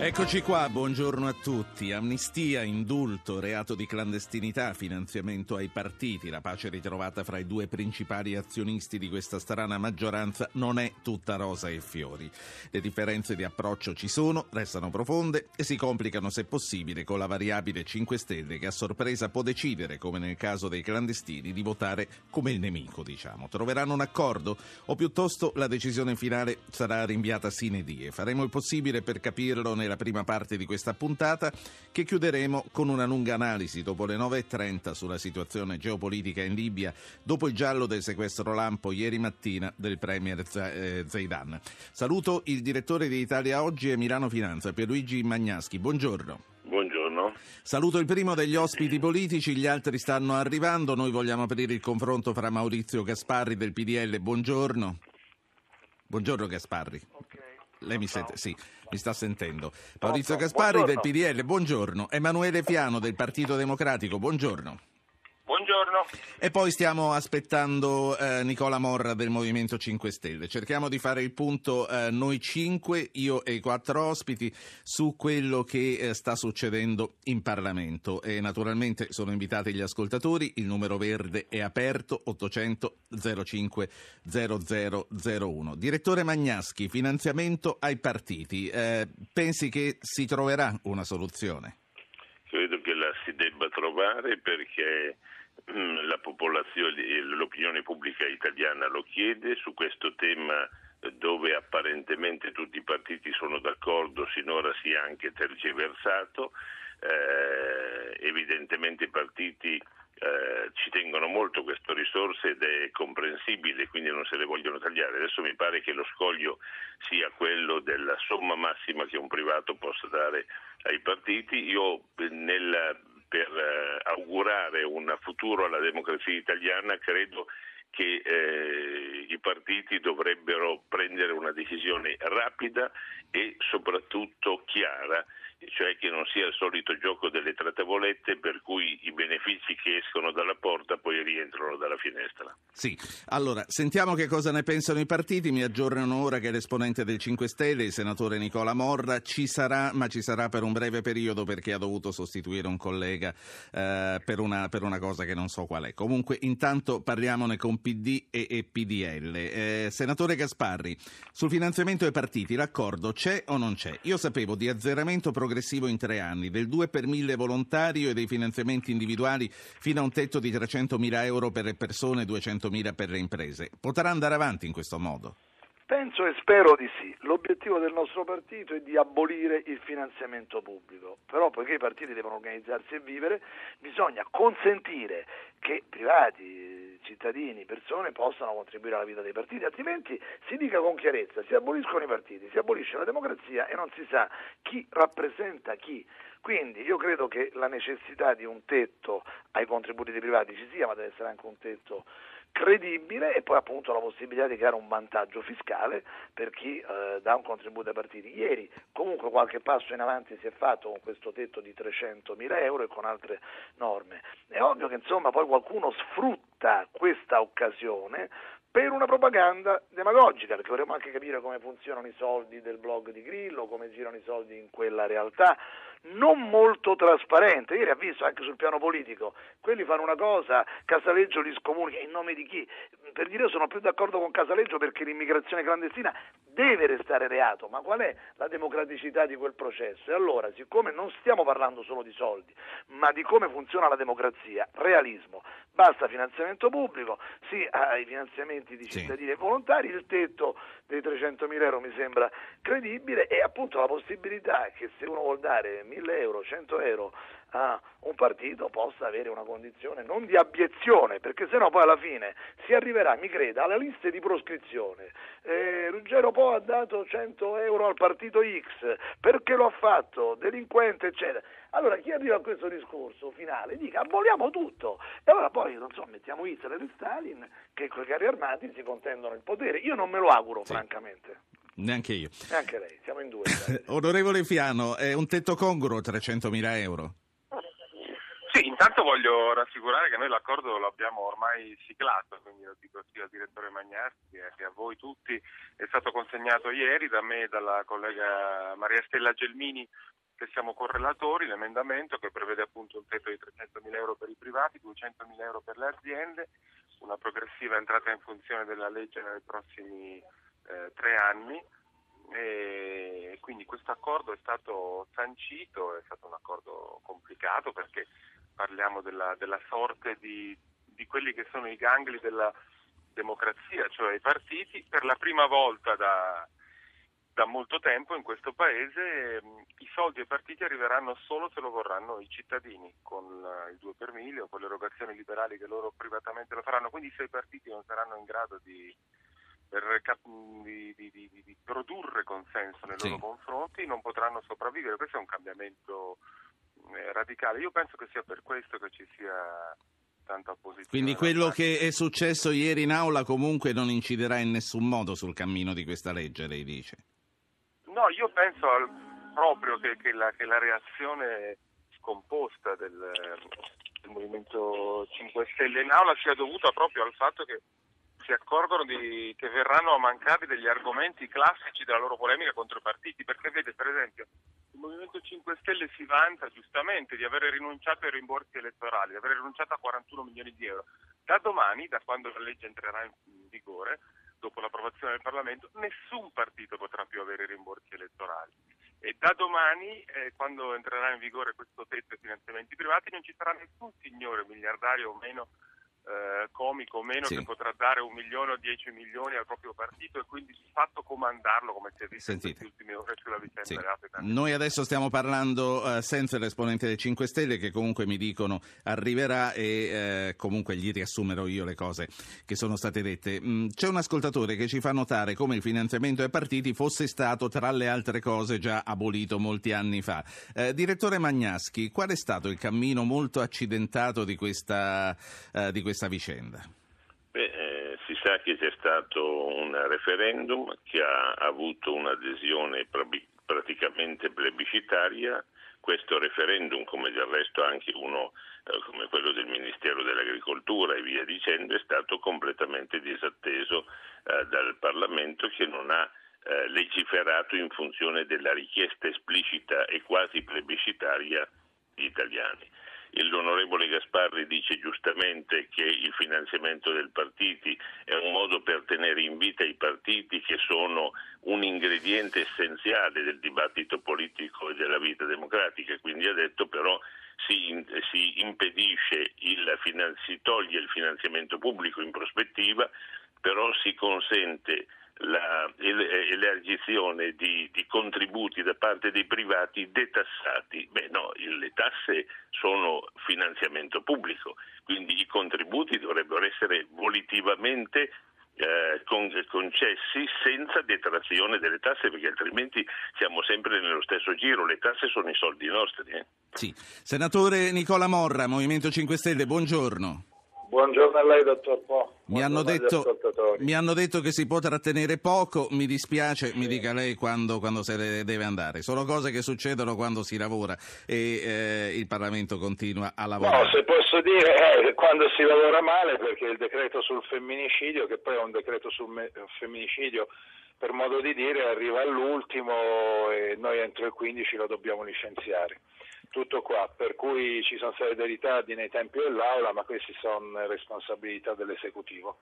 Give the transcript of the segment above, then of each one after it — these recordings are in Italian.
Eccoci qua, buongiorno a tutti. Amnistia, indulto, reato di clandestinità, finanziamento ai partiti, la pace ritrovata fra i due principali azionisti di questa strana maggioranza non è tutta rosa e fiori. Le differenze di approccio ci sono, restano profonde e si complicano se possibile con la variabile 5 Stelle che a sorpresa può decidere, come nel caso dei clandestini, di votare come il nemico, diciamo. Troveranno un accordo o piuttosto la decisione finale sarà rinviata sine die. Faremo il possibile per capirlo nel nella prima parte di questa puntata che chiuderemo con una lunga analisi dopo le 9.30 sulla situazione geopolitica in Libia dopo il giallo del sequestro lampo ieri mattina del Premier eh, Zaidan. Saluto il direttore di Italia Oggi e Milano Finanza, Pierluigi Magnaschi. Buongiorno. Buongiorno. Saluto il primo degli ospiti politici, gli altri stanno arrivando. Noi vogliamo aprire il confronto fra Maurizio Gasparri del PDL. Buongiorno. Buongiorno Gasparri. Okay. Lei mi sente? Sì, mi sta sentendo. Maurizio Gasparri del PDL, buongiorno. Emanuele Fiano del Partito Democratico, buongiorno. Buongiorno. E poi stiamo aspettando eh, Nicola Morra del Movimento 5 Stelle. Cerchiamo di fare il punto eh, noi cinque, io e i quattro ospiti, su quello che eh, sta succedendo in Parlamento. E naturalmente sono invitati gli ascoltatori, il numero verde è aperto 800 05 0001. Direttore Magnaschi, finanziamento ai partiti. Eh, pensi che si troverà una soluzione? Credo che la si debba trovare perché la popolazione l'opinione pubblica italiana lo chiede su questo tema eh, dove apparentemente tutti i partiti sono d'accordo, sinora si è anche tergiversato, eh, evidentemente i partiti eh, ci tengono molto queste risorse ed è comprensibile, quindi non se le vogliono tagliare. Adesso mi pare che lo scoglio sia quello della somma massima che un privato possa dare ai partiti. Io nel per eh, augurare un futuro alla democrazia italiana, credo che eh, i partiti dovrebbero prendere una decisione rapida e soprattutto chiara cioè che non sia il solito gioco delle trattavolette per cui i benefici che escono dalla porta poi rientrano dalla finestra. Sì, allora sentiamo che cosa ne pensano i partiti, mi aggiornano ora che l'esponente del 5 Stelle, il senatore Nicola Morra, ci sarà, ma ci sarà per un breve periodo perché ha dovuto sostituire un collega eh, per, una, per, una, cosa che non so qual è. Comunque intanto parliamone con PD e, e PDL. Eh, senatore Gasparri, sul finanziamento ai partiti l'accordo c'è o non c'è? Io sapevo di azzeramento progressivo progressivo in tre anni, del 2 per 1000 volontario e dei finanziamenti individuali fino a un tetto di 300.000 euro per le persone e 200.000 per le imprese. Potrà andare avanti in questo modo? Penso e spero di sì. L'obiettivo del nostro partito è di abolire il finanziamento pubblico, però poiché i partiti devono organizzarsi e vivere, bisogna consentire che privati, cittadini, persone possano contribuire alla vita dei partiti, altrimenti si dica con chiarezza, si aboliscono i partiti, si abolisce la democrazia e non si sa chi rappresenta chi. Quindi io credo che la necessità di un tetto ai contributi dei privati ci sia, ma deve essere anche un tetto credibile e poi appunto la possibilità di creare un vantaggio fiscale per chi eh, dà un contributo ai partiti. Ieri comunque qualche passo in avanti si è fatto con questo tetto di 300 mila euro e con altre norme. È ovvio che insomma poi qualcuno sfrutta questa occasione per una propaganda demagogica, perché vorremmo anche capire come funzionano i soldi del blog di Grillo, come girano i soldi in quella realtà non molto trasparente. Ieri ha visto anche sul piano politico, quelli fanno una cosa, Casaleggio li scomunica in nome di chi? Per dire sono più d'accordo con Casaleggio perché l'immigrazione clandestina deve restare reato, ma qual è la democraticità di quel processo? E allora, siccome non stiamo parlando solo di soldi, ma di come funziona la democrazia, realismo, basta finanziamento pubblico, sì ai finanziamenti di cittadini sì. e volontari, il tetto dei 300.000 euro mi sembra credibile e appunto la possibilità che se uno vuol dare 1.000 euro, 100 euro a un partito possa avere una condizione non di abiezione, perché sennò poi alla fine si arriverà, mi creda, alla lista di proscrizione. Eh, Ruggero Po ha dato 100 euro al partito X, perché lo ha fatto, delinquente, eccetera. Allora chi arriva a questo discorso finale dica aboliamo tutto e allora poi non so, mettiamo Hitler e Stalin che con i carri armati si contendono il potere. Io non me lo auguro sì. francamente. Neanche io. Neanche lei, siamo in due. Onorevole Fiano, è un tetto congruo 300.000 euro? Intanto voglio rassicurare che noi l'accordo l'abbiamo ormai siglato, quindi lo dico sia al direttore Magnaschi che a voi tutti, è stato consegnato ieri da me e dalla collega Maria Stella Gelmini che siamo correlatori, l'emendamento che prevede appunto un tetto di 300.000 euro per i privati, 200.000 euro per le aziende, una progressiva entrata in funzione della legge nei prossimi eh, tre anni e quindi questo accordo è stato sancito, è stato un accordo complicato perché parliamo della, della sorte di, di, quelli che sono i gangli della democrazia, cioè i partiti. Per la prima volta da, da molto tempo in questo paese i soldi ai partiti arriveranno solo se lo vorranno i cittadini, con il 2 per mille o con le erogazioni liberali che loro privatamente lo faranno. Quindi se i partiti non saranno in grado di per, di, di, di, di, produrre consenso nei sì. loro confronti non potranno sopravvivere. Questo è un cambiamento eh, radicale. Io penso che sia per questo che ci sia tanta opposizione. Quindi quello che è successo ieri in aula comunque non inciderà in nessun modo sul cammino di questa legge, lei dice? No, io penso al, proprio che, che, la, che, la, reazione scomposta del, del Movimento 5 Stelle in aula sia dovuta proprio al fatto che si accorgono di, che verranno a mancare degli argomenti classici della loro polemica contro i partiti, perché vede per esempio il Movimento 5 Stelle si vanta giustamente di aver rinunciato ai rimborsi elettorali, di aver rinunciato a 41 milioni di euro. Da domani, da quando la legge entrerà in vigore, dopo l'approvazione del Parlamento, nessun partito potrà più avere rimborsi elettorali. E da domani, eh, quando entrerà in vigore questo tetto ai finanziamenti privati, non ci sarà nessun signore miliardario o meno eh, comico o meno sì. che potrà dare un milione o dieci milioni al proprio partito e quindi di fatto comandarlo come si è visto Sentite. in queste ultime ore sulla vicenda sì. Noi adesso stiamo parlando eh, senza l'esponente dei 5 Stelle che comunque mi dicono arriverà e eh, comunque gli riassumerò io le cose che sono state dette. Mm, c'è un ascoltatore che ci fa notare come il finanziamento ai partiti fosse stato tra le altre cose già abolito molti anni fa. Eh, direttore Magnaschi, qual è stato il cammino molto accidentato di questa, eh, di questa questa vicenda? Beh, eh, si sa che c'è stato un referendum che ha avuto un'adesione praticamente plebiscitaria. Questo referendum, come del resto anche uno eh, come quello del Ministero dell'Agricoltura e via dicendo, è stato completamente disatteso eh, dal Parlamento che non ha eh, legiferato in funzione della richiesta esplicita e quasi plebiscitaria di italiani. L'onorevole Gasparri dice giustamente che il finanziamento dei partiti è un modo per tenere in vita i partiti che sono un ingrediente essenziale del dibattito politico e della vita democratica, quindi ha detto però si, si impedisce il, si toglie il finanziamento pubblico in prospettiva, però si consente l'elargizione di, di, contributi da parte dei privati detassati. Beh no, le tasse sono finanziamento pubblico, quindi i contributi dovrebbero essere volitivamente eh, concessi senza detrazione delle tasse perché altrimenti siamo sempre nello stesso giro, le tasse sono i soldi nostri. Eh. Sì. Senatore Nicola Morra, Movimento 5 Stelle, buongiorno. Buongiorno a lei, dottor Po. Mi hanno, detto, mi hanno, detto, che si può trattenere poco, mi dispiace, sì. mi dica lei quando, quando, se ne deve andare. Sono cose che succedono quando si lavora e eh, il Parlamento continua a lavorare. No, se posso dire, eh, quando si lavora male, perché il decreto sul femminicidio, che poi è un decreto sul me- femminicidio, per modo di dire, arriva all'ultimo e noi entro il 15 lo dobbiamo licenziare tutto qua, per cui ci sono state dei ritardi nei tempi dell'Aula, ma queste sono responsabilità dell'esecutivo.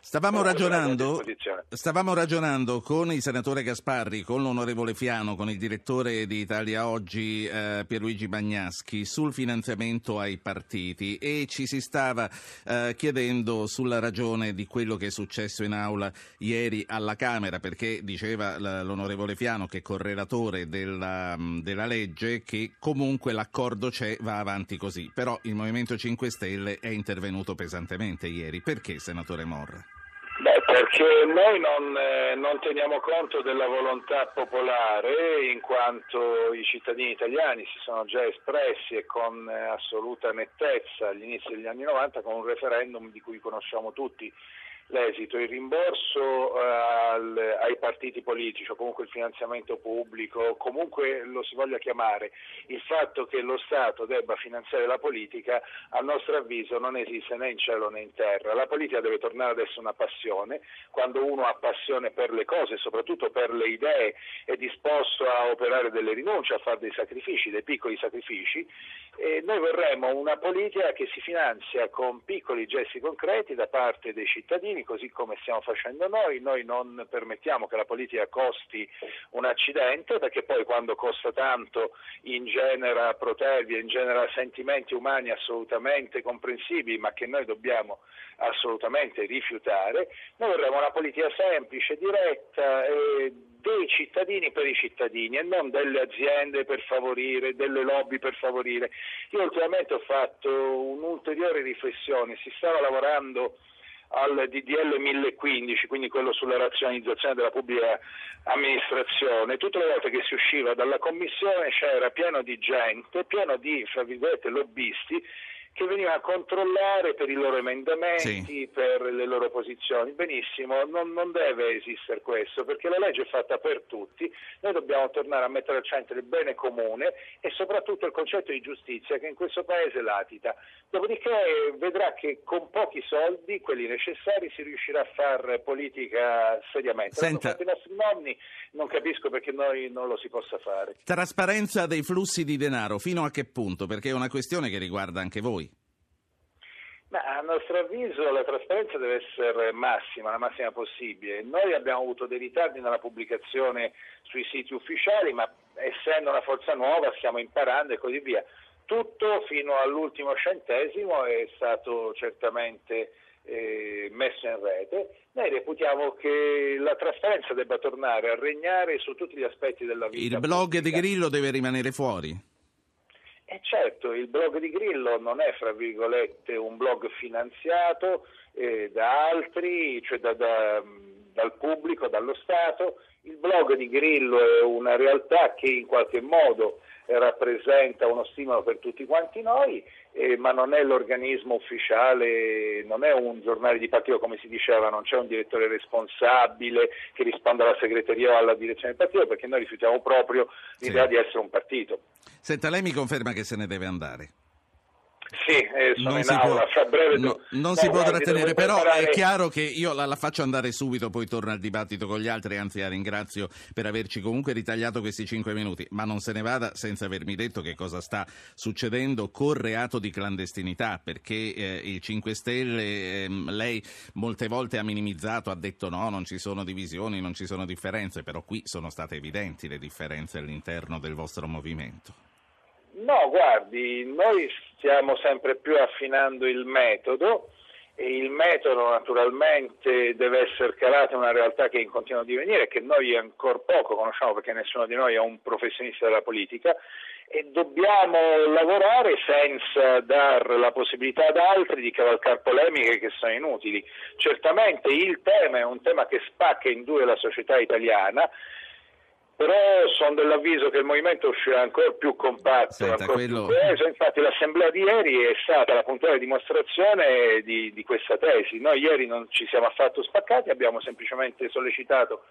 Stavamo ragionando, stavamo ragionando, con il senatore Gasparri, con l'onorevole Fiano, con il direttore di Italia Oggi eh, Pierluigi Bagnaschi sul finanziamento ai partiti. E ci si stava eh, chiedendo sulla ragione di quello che è successo in aula ieri alla Camera, perché diceva l'onorevole Fiano, che è correlatore della, della legge, che comunque l'accordo c'è, va avanti così. Però il Movimento 5 Stelle è intervenuto pesantemente ieri. Perché, senatore Morra? Perché noi non, eh, non, teniamo conto della volontà popolare in quanto i cittadini italiani si sono già espressi e con eh, assoluta nettezza all'inizio degli anni 90 con un referendum di cui conosciamo tutti l'esito, il rimborso eh, al, ai partiti politici o comunque il finanziamento pubblico, comunque lo si voglia chiamare, il fatto che lo Stato debba finanziare la politica, a nostro avviso non esiste né in cielo né in terra. La politica deve tornare ad essere una passione, quando uno ha passione per le cose, soprattutto per le idee, è disposto a operare delle rinunce, a fare dei sacrifici, dei piccoli sacrifici, e noi vorremmo una politica che si finanzia con piccoli gesti concreti da parte dei cittadini, così come stiamo facendo noi. Noi non permettiamo che la politica costi un accidente, perché poi quando costa tanto ingenera protervie, ingenera sentimenti umani assolutamente comprensibili, ma che noi dobbiamo assolutamente rifiutare. Noi vorremmo una politica semplice, diretta. E dei cittadini per i cittadini e non delle aziende per favorire, delle lobby per favorire. Io ultimamente ho fatto un'ulteriore riflessione, si stava lavorando al DDL 1015, quindi quello sulla razionalizzazione della pubblica amministrazione, tutte le volte che si usciva dalla commissione c'era pieno di gente, pieno di, lobbisti che veniva a controllare per i loro emendamenti, sì. per le loro posizioni. Benissimo, non, non, deve esistere questo perché la legge è fatta per tutti, noi dobbiamo tornare a mettere al centro il bene comune e soprattutto il concetto di giustizia che in questo Paese latita. Dopodiché vedrà che con pochi soldi, quelli necessari, si riuscirà a fare politica seriamente. Senta... i nostri nonni, non capisco perché noi non lo si possa fare. Trasparenza dei flussi di denaro, fino a che punto? Perché è una questione che riguarda anche voi. Ma a nostro avviso la trasparenza deve essere massima, la massima possibile. Noi abbiamo avuto dei ritardi nella pubblicazione sui siti ufficiali, ma essendo una forza nuova stiamo imparando e così via. Tutto fino all'ultimo centesimo è stato certamente eh, messo in rete. Noi reputiamo che la trasparenza debba tornare a regnare su tutti gli aspetti della vita. Il blog pubblica. di Grillo deve rimanere fuori? E certo, il blog di Grillo non è, fra virgolette, un blog finanziato eh, da altri, cioè da, da, dal pubblico, dallo Stato. Il blog di Grillo è una realtà che in qualche modo rappresenta uno stimolo per tutti quanti noi, eh, ma non è l'organismo ufficiale, non è un giornale di partito come si diceva, non c'è un direttore responsabile che risponda alla segreteria o alla direzione del partito, perché noi rifiutiamo proprio l'idea sì. di essere un partito. Senta, lei mi conferma che se ne deve andare? Sì, eh, non in aula, può, no, non no, si può trattenere, però preparare... è chiaro che io la, la, faccio andare subito, poi torno al dibattito con gli altri, anzi la ringrazio per averci comunque ritagliato questi cinque minuti, ma non se ne vada senza avermi detto che cosa sta succedendo col reato di clandestinità, perché eh, il 5 Stelle, eh, lei molte volte ha minimizzato, ha detto no, non ci sono divisioni, non ci sono differenze, però qui sono state evidenti le differenze all'interno del vostro movimento. No, guardi, noi stiamo sempre più affinando il metodo e il metodo naturalmente deve essere calato in una realtà che è in continuo divenire e che noi ancora poco conosciamo perché nessuno di noi è un professionista della politica e dobbiamo lavorare senza dar la possibilità ad altri di cavalcare polemiche che sono inutili. Certamente il tema è un tema che spacca in due la società italiana però sono dell'avviso che il movimento uscirà ancora più compatto, Senta, ancora quello... più coeso. Infatti l'assemblea di ieri è stata la puntuale dimostrazione di, di questa tesi. Noi ieri non ci siamo affatto spaccati, abbiamo semplicemente sollecitato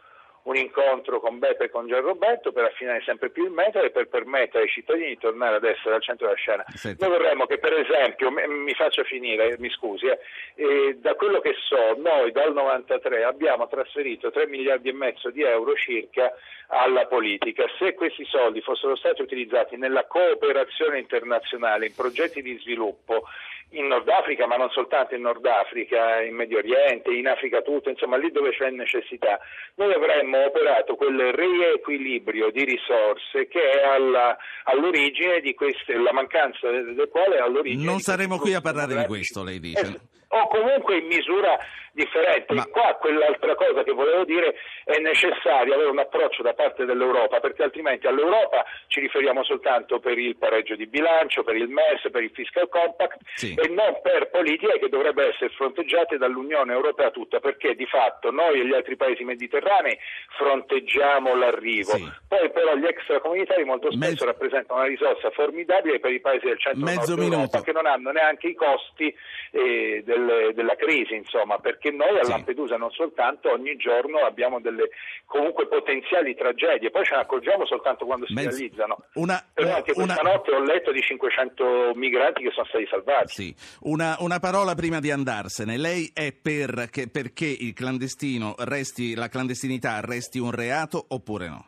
un incontro con Beppe e con Gianroberto per affinare sempre più il metodo e per permettere ai cittadini di tornare ad essere al centro della scena. Senti. Noi vorremmo che per esempio, mi faccia finire, mi scusi, eh, eh, da quello che so, noi dal 93 abbiamo trasferito 3 miliardi e mezzo di euro circa alla politica. Se questi soldi fossero stati utilizzati nella cooperazione internazionale, in progetti di sviluppo, in Nord Africa, ma non soltanto in Nord Africa, in Medio Oriente, in Africa tutta, insomma lì dove c'è necessità, noi avremmo operato quel riequilibrio di risorse che è alla, all'origine di queste, la mancanza del quale è all'origine. Non saremo qui a parlare di questo, lei dice. Eh, o comunque in misura differente. Ma... Qua quell'altra cosa che volevo dire è necessario avere un approccio da parte dell'Europa, perché altrimenti all'Europa ci riferiamo soltanto per il pareggio di bilancio, per il MES, per il fiscal compact sì. e non per politiche che dovrebbero essere fronteggiate dall'Unione Europea tutta, perché di fatto noi e gli altri paesi mediterranei fronteggiamo l'arrivo. Sì. Poi però gli extracomunitari molto spesso Mezzo... rappresentano una risorsa formidabile per i paesi del centro Mezzo Europa che non hanno neanche i costi eh, del delle, della crisi, insomma, perché noi a. Lampedusa non soltanto ogni giorno abbiamo delle comunque potenziali tragedie, poi ce ne accorgiamo soltanto quando si Menz- realizzano. Una, Però anche una- questa notte ho letto di 500 migranti che sono stati salvati. Sì, una, una parola prima di andarsene. Lei è per che, perché il clandestino resti, la clandestinità resti un reato oppure no?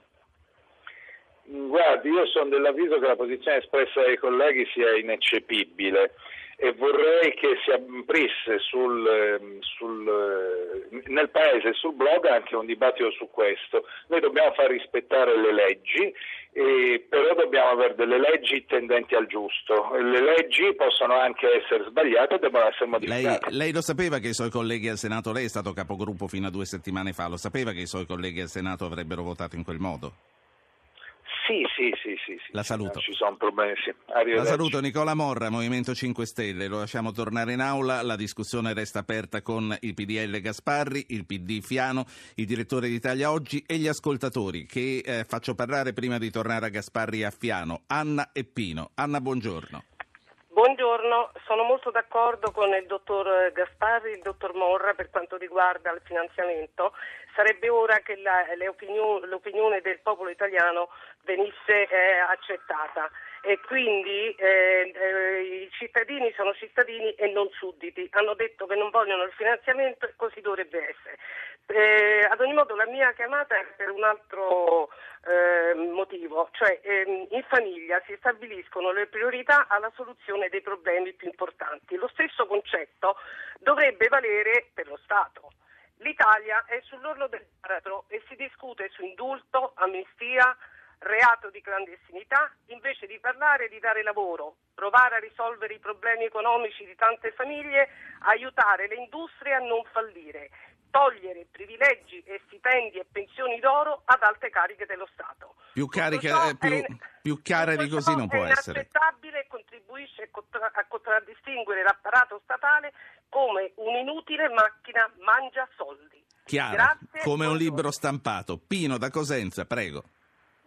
Guardi, io sono dell'avviso che la posizione espressa dai colleghi sia ineccepibile e vorrei che si aprisse sul, ehm, sul, eh, nel Paese e sul blog anche un dibattito su questo. Noi dobbiamo far rispettare le leggi, eh, però dobbiamo avere delle leggi tendenti al giusto. Le leggi possono anche essere sbagliate e devono essere Lei, modificate. lei lo sapeva che i suoi colleghi al Senato, lei è stato capogruppo fino a due settimane fa, lo sapeva che i suoi colleghi al Senato avrebbero votato in quel modo? Sì, sì, sì, sì, sì. La saluto. Ci sono problemi, sì. La saluto Nicola Morra, Movimento 5 Stelle, lo lasciamo tornare in aula, la discussione resta aperta con il PDL Gasparri, il PD Fiano, il direttore di Italia Oggi e gli ascoltatori che eh, faccio parlare prima di tornare a Gasparri e a Fiano, Anna e Pino. Anna, buongiorno. Buongiorno, sono molto d'accordo con il dottor Gasparri e il dottor Morra per quanto riguarda il finanziamento. Sarebbe ora che la- l'opinione del popolo italiano venisse eh, accettata e quindi eh, eh, i cittadini sono cittadini e non sudditi. Hanno detto che non vogliono il finanziamento e così dovrebbe essere. Eh, ad ogni modo la mia chiamata è per un altro eh, motivo, cioè ehm, in famiglia si stabiliscono le priorità alla soluzione dei problemi più importanti. Lo stesso concetto dovrebbe valere per lo Stato. L'Italia è sull'orlo del baratro e si discute su indulto, amnistia, reato di clandestinità, invece di parlare di dare lavoro, provare a risolvere i problemi economici di tante famiglie, aiutare le industrie a non fallire, togliere privilegi e stipendi e pensioni d'oro ad alte cariche dello Stato. Più, Tutto carica- ciò eh, più, è più tutto di così non può è essere. inaccettabile e contribuisce a contra- a contraddistinguere l'apparato statale come un'inutile macchina mangia soldi. Chiaro, Grazie, come un libro stampato. Pino da Cosenza, prego.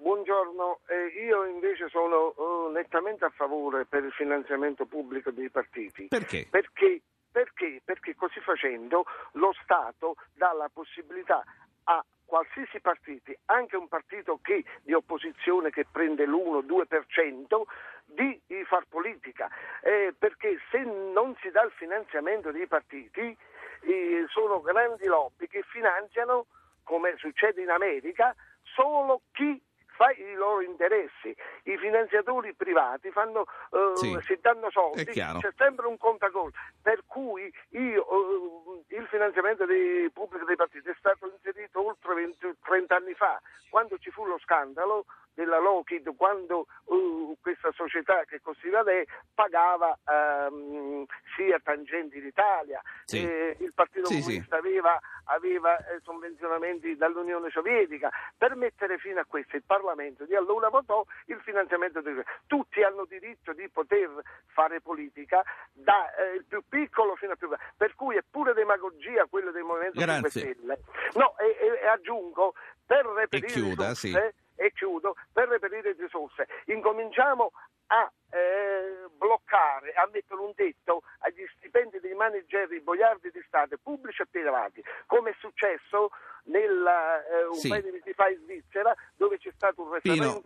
Buongiorno, eh, io invece sono eh, nettamente a favore per il finanziamento pubblico dei partiti. Perché? Perché, perché? Perché così facendo lo Stato dà la possibilità a qualsiasi partito, anche un partito che, di opposizione che prende l'1-2%, di, di far politica. Eh, perché se non si dà il finanziamento dei partiti, eh, sono grandi lobby che finanziano, come succede in America, solo chi fa i loro interessi. I finanziatori privati fanno, eh, Sì, si danno soldi, c'è sempre un contaconto. Per cui io, eh, il finanziamento dei pubblico dei partiti è stato inserito oltre 20 30 anni fa, quando ci fu lo scandalo della Lockheed, quando eh, questa società che costituiva lei pagava ehm, sia Tangenti d'Italia, Sì. eh, il Partito Sì, Comunista aveva, aveva, eh, sovvenzionamenti dall'Unione Sovietica. Per mettere fine a questo il Parlamento di allora votò il finanziamento di tutti hanno diritto di poter fare politica dal più piccolo fino al più grande, per cui è pure demagogia quello del Movimento 5 Grazie. Stelle. No, e, e- e aggiungo per reperire chiuda, risorse, e chiudo, per reperire risorse, incominciamo a eh, bloccare, a mettere un tetto agli stipendi dei manageri boiardi di Stato, pubblici e privati, come è successo nella, eh, un Sì. paio di mesi fa in Svizzera, dove c'è stato un referendum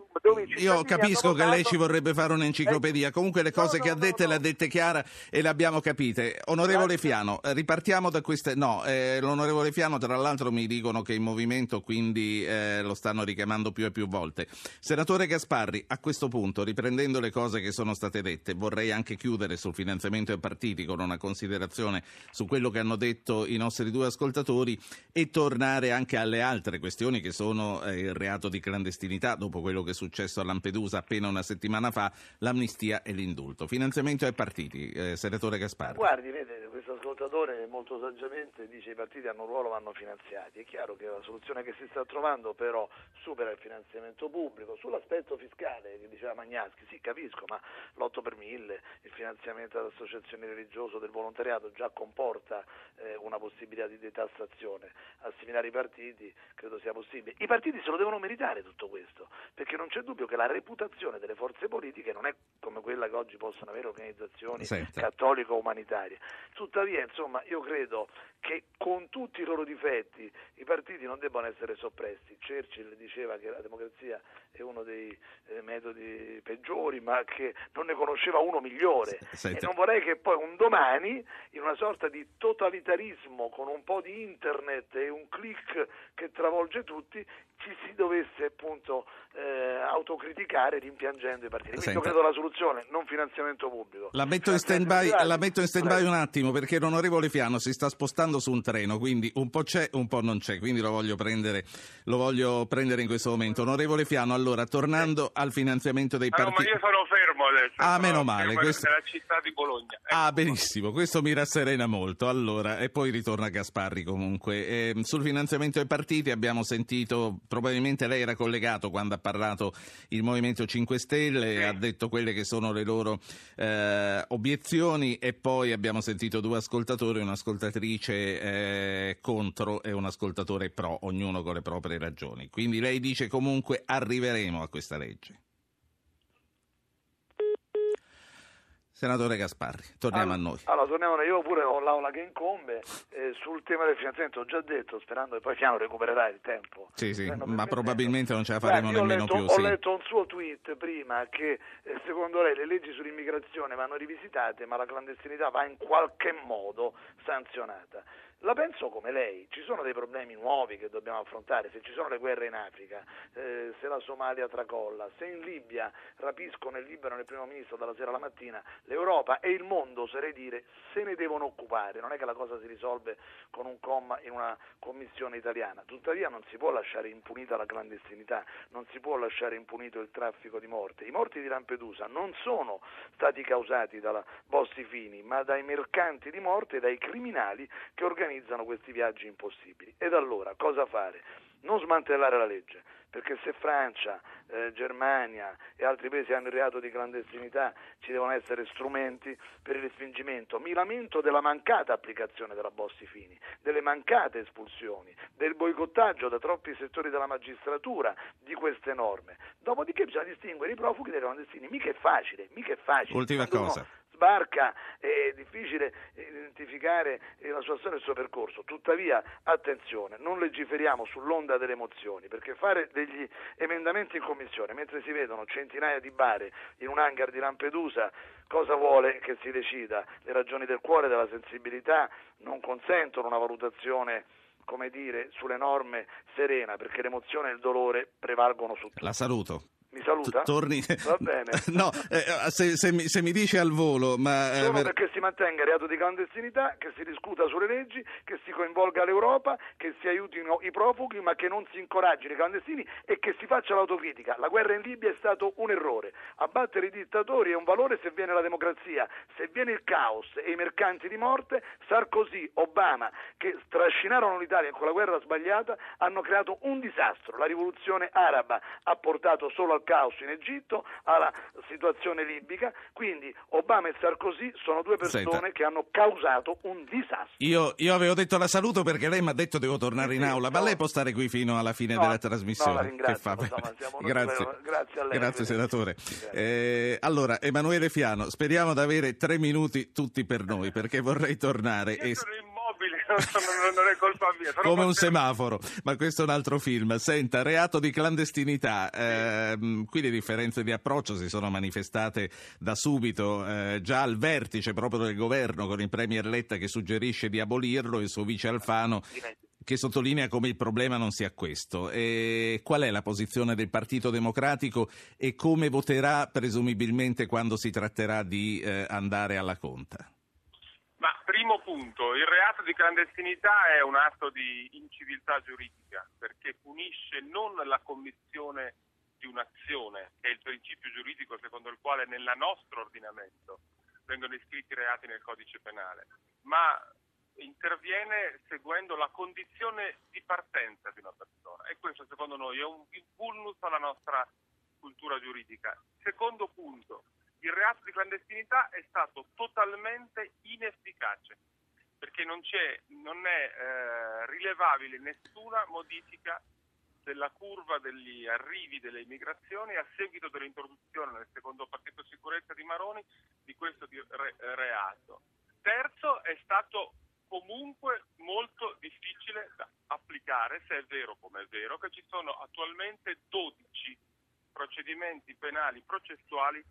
io capisco che lei ci vorrebbe fare un'enciclopedia, comunque le cose no, che ha no, dette no. le ha dette chiara e le abbiamo capite. Onorevole Grazie. Fiano, eh, ripartiamo da queste... No, eh, l'onorevole Fiano tra l'altro mi dicono che è in movimento, quindi eh, lo stanno richiamando più e più volte. Senatore Gasparri, a questo punto, riprendendo le cose che sono state dette, vorrei anche chiudere sul finanziamento ai partiti con una considerazione su quello che hanno detto i nostri due ascoltatori e tornare anche alle altre questioni che sono eh, il reato di clandestinità dopo quello che è successo a Lampedusa appena una settimana fa, l'amnistia e l'indulto. Finanziamento ai partiti, eh, senatore Gasparri. Guardi, vede, ascoltatore molto saggiamente dice che i partiti hanno un ruolo, vanno finanziati. È chiaro che la soluzione che si sta trovando però supera il finanziamento pubblico. Sull'aspetto fiscale che diceva Magnaschi, sì capisco, ma l'8 per 1000, il finanziamento alle associazioni religiose, del volontariato già comporta eh, una possibilità di detassazione. Assimilare i partiti credo sia possibile. I partiti se lo devono meritare tutto questo, perché non c'è dubbio che la reputazione delle forze politiche non è come quella che oggi possono avere organizzazioni cattoliche o umanitarie. Tuttavia insomma, io credo che con tutti i loro difetti i partiti non debbano essere soppressi. Churchill diceva che la democrazia è uno dei eh, metodi peggiori, ma che non ne conosceva uno migliore. Senta. E non vorrei che poi un domani, in una sorta di totalitarismo con un po' di internet e un click che travolge tutti, ci si dovesse appunto eh, autocriticare rimpiangendo i partiti. Quindi io credo la soluzione, non finanziamento pubblico. La metto in stand-by, privati. la metto in stand-by Prego. un attimo perché l'onorevole Fiano si sta spostando su un treno, quindi un po' c'è, un po' non c'è, quindi lo voglio prendere, lo voglio prendere in questo momento. Onorevole Fiano, allora, tornando al finanziamento dei Ah, no, fermo adesso. Ah, meno male, questo- Nella città di Bologna. Ecco. Ah, benissimo, questo mi rasserena molto. Allora, e poi ritorna Gasparri comunque. Ehm, sul finanziamento ai partiti abbiamo sentito, probabilmente lei era collegato quando ha parlato il Movimento 5 Stelle, Sì. ha detto quelle che sono le loro eh, obiezioni e poi abbiamo sentito due ascoltatori, un'ascoltatrice eh, contro e un ascoltatore pro, ognuno con le proprie ragioni. Quindi lei dice comunque arriveremo a questa legge. Senatore Gasparri, torniamo a Allora- noi. Allora, torniamo a noi. Io pure ho l'aula che incombe. eh, sul tema del finanziamento ho già detto, sperando che poi Fiano recupererà il tempo. Sì, sì, Stanno ma permettendo. probabilmente non ce la faremo Guardi, nemmeno letto- più. Ho sì. letto un suo tweet prima che eh, secondo lei le leggi sull'immigrazione vanno rivisitate, ma la clandestinità va in qualche modo sanzionata. La penso come lei, ci sono dei problemi nuovi che dobbiamo affrontare, se ci sono le guerre in Africa, eh, se la Somalia tracolla, se in Libia rapiscono e liberano il primo ministro dalla sera alla mattina, l'Europa e il mondo, oserei dire, se ne devono occupare, non è che la cosa si risolve con un comma in una commissione italiana, tuttavia non si può lasciare impunita la clandestinità, non si può lasciare impunito il traffico di morte. I morti di Lampedusa non sono stati causati dalla Bossi Fini, ma dai mercanti di morte e dai criminali che organizzano questi viaggi impossibili. Ed allora cosa fare? Non smantellare la legge, perché se Francia, eh, Germania e altri paesi hanno il reato di clandestinità ci devono essere strumenti per il respingimento. Mi lamento della mancata applicazione della Bossi Fini, delle mancate espulsioni, del boicottaggio da troppi settori della magistratura di queste norme. Dopodiché bisogna distinguere i profughi dai clandestini. Mica è facile, mica è facile. Ultima Quando cosa. Sbarca è difficile identificare la sua storia e il suo percorso. Tuttavia, attenzione, non legiferiamo sull'onda delle emozioni, perché fare degli emendamenti in commissione mentre si vedono centinaia di bare in un hangar di Lampedusa, cosa vuole che si decida? Le ragioni del cuore e della sensibilità non consentono una valutazione come dire, sulle norme serena, perché l'emozione e il dolore prevalgono su tutto. La saluto. Mi saluta? Torni. Va bene. No, eh, se, se mi, se mi dice al volo, ma. eh, Solo perché si mantenga il reato di clandestinità, che si discuta sulle leggi, che si coinvolga l'Europa, che si aiutino i profughi, ma che non si incoraggino i clandestini e che si faccia l'autocritica. La guerra in Libia è stato un errore. Abbattere i dittatori è un valore se viene la democrazia. Se viene il caos e i mercanti di morte, Sarkozy, Obama, che trascinarono l'Italia in quella guerra sbagliata, hanno creato un disastro. La rivoluzione araba ha portato solo al caos in Egitto, alla situazione libica. Quindi Obama e Sarkozy sono due persone Senta. che hanno causato un disastro. Io, io avevo detto la saluto perché lei mi ha detto devo tornare in aula, ma no. lei può stare qui fino alla fine No, della no, trasmissione. la ringrazio, che fa? insomma, siamo noi grazie. due, grazie a lei, Grazie, senatore. Grazie. Eh, allora, Emanuele Fiano, speriamo di avere tre minuti tutti per noi perché vorrei tornare. Io e- non, sono- non è colpa mia. sono come un semaforo, ma questo è un altro film. Senta, reato di clandestinità, ehm, qui le differenze di approccio si sono manifestate da subito, eh, già al vertice proprio del governo con il Premier Letta che suggerisce di abolirlo e il suo vice Alfano che sottolinea come il problema non sia questo. E qual è la posizione del Partito Democratico e come voterà presumibilmente quando si tratterà di eh, andare alla conta? Ma primo punto, il reato di clandestinità è un atto di inciviltà giuridica perché punisce non la commissione di un'azione, che è il principio giuridico secondo il quale nel nostro ordinamento vengono iscritti i reati nel codice penale, ma interviene seguendo la condizione di partenza di una persona e questo secondo noi è un vulnus alla nostra cultura giuridica. Secondo punto, il reato di clandestinità è stato totalmente inefficace perché non, non è eh, rilevabile nessuna modifica della curva degli arrivi delle immigrazioni a seguito dell'introduzione nel secondo pacchetto sicurezza di Maroni di questo re- reato. Terzo, è stato comunque molto difficile da applicare, se è vero come è vero, che ci sono attualmente 12 procedimenti penali processuali